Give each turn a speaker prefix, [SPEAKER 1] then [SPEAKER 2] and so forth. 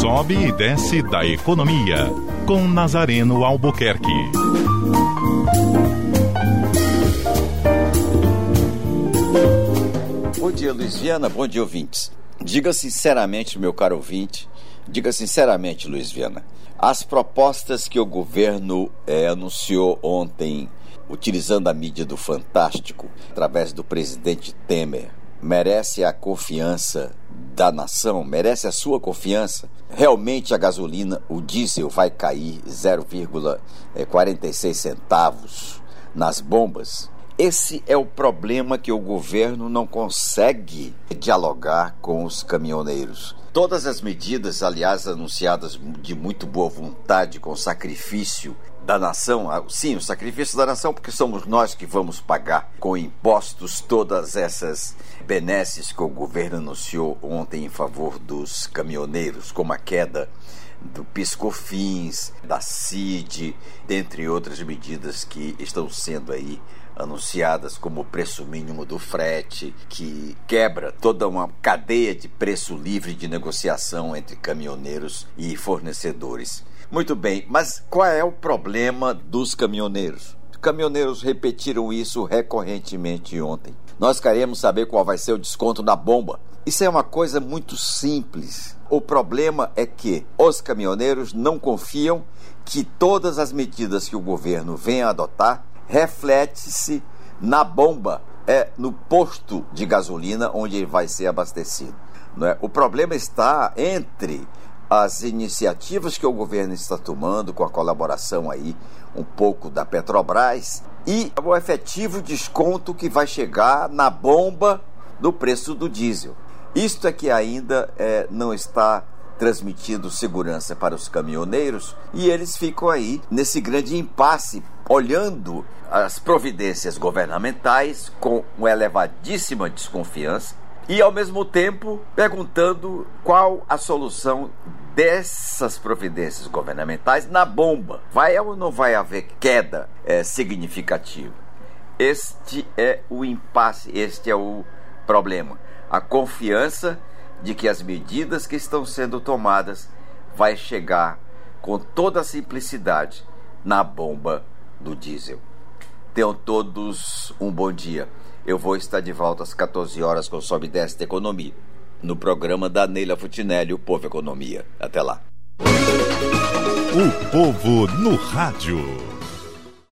[SPEAKER 1] sobe e desce da economia, com Nazareno Albuquerque.
[SPEAKER 2] Bom dia, Luiz Viana. Bom dia, ouvintes. Diga sinceramente, meu caro ouvinte, diga sinceramente, Luiz Viana, as propostas que o governo é, anunciou ontem, utilizando a mídia do Fantástico, através do presidente Temer, merece a confiança da nação, merece a sua confiança. Realmente a gasolina, o diesel vai cair 0,46 centavos nas bombas. Esse é o problema que o governo não consegue dialogar com os caminhoneiros. Todas as medidas, aliás, anunciadas de muito boa vontade, com sacrifício da nação, sim, o sacrifício da nação, porque somos nós que vamos pagar com impostos todas essas benesses que o governo anunciou ontem em favor dos caminhoneiros, como a queda do Piscofins, da CID, dentre outras medidas que estão sendo aí anunciadas como o preço mínimo do frete, que quebra toda uma cadeia de preço livre de negociação entre caminhoneiros e fornecedores. Muito bem, mas qual é o problema dos caminhoneiros? Os caminhoneiros repetiram isso recorrentemente ontem. Nós queremos saber qual vai ser o desconto na bomba. Isso é uma coisa muito simples. O problema é que os caminhoneiros não confiam que todas as medidas que o governo vem adotar reflete-se na bomba, é no posto de gasolina onde ele vai ser abastecido. Não é? O problema está entre as iniciativas que o governo está tomando, com a colaboração aí um pouco da Petrobras, e o efetivo desconto que vai chegar na bomba do preço do diesel. Isto é que ainda é, não está transmitindo segurança para os caminhoneiros e eles ficam aí nesse grande impasse, olhando as providências governamentais com uma elevadíssima desconfiança e, ao mesmo tempo, perguntando qual a solução dessas providências governamentais na bomba. Vai ou não vai haver queda é, significativa? Este é o impasse, este é o problema. A confiança de que as medidas que estão sendo tomadas vai chegar com toda a simplicidade na bomba do diesel. Tenham todos um bom dia. Eu vou estar de volta às 14 horas com o Sobe Desta Economia no programa da Neila Futinelli, o Povo Economia. Até lá.
[SPEAKER 1] O Povo no Rádio.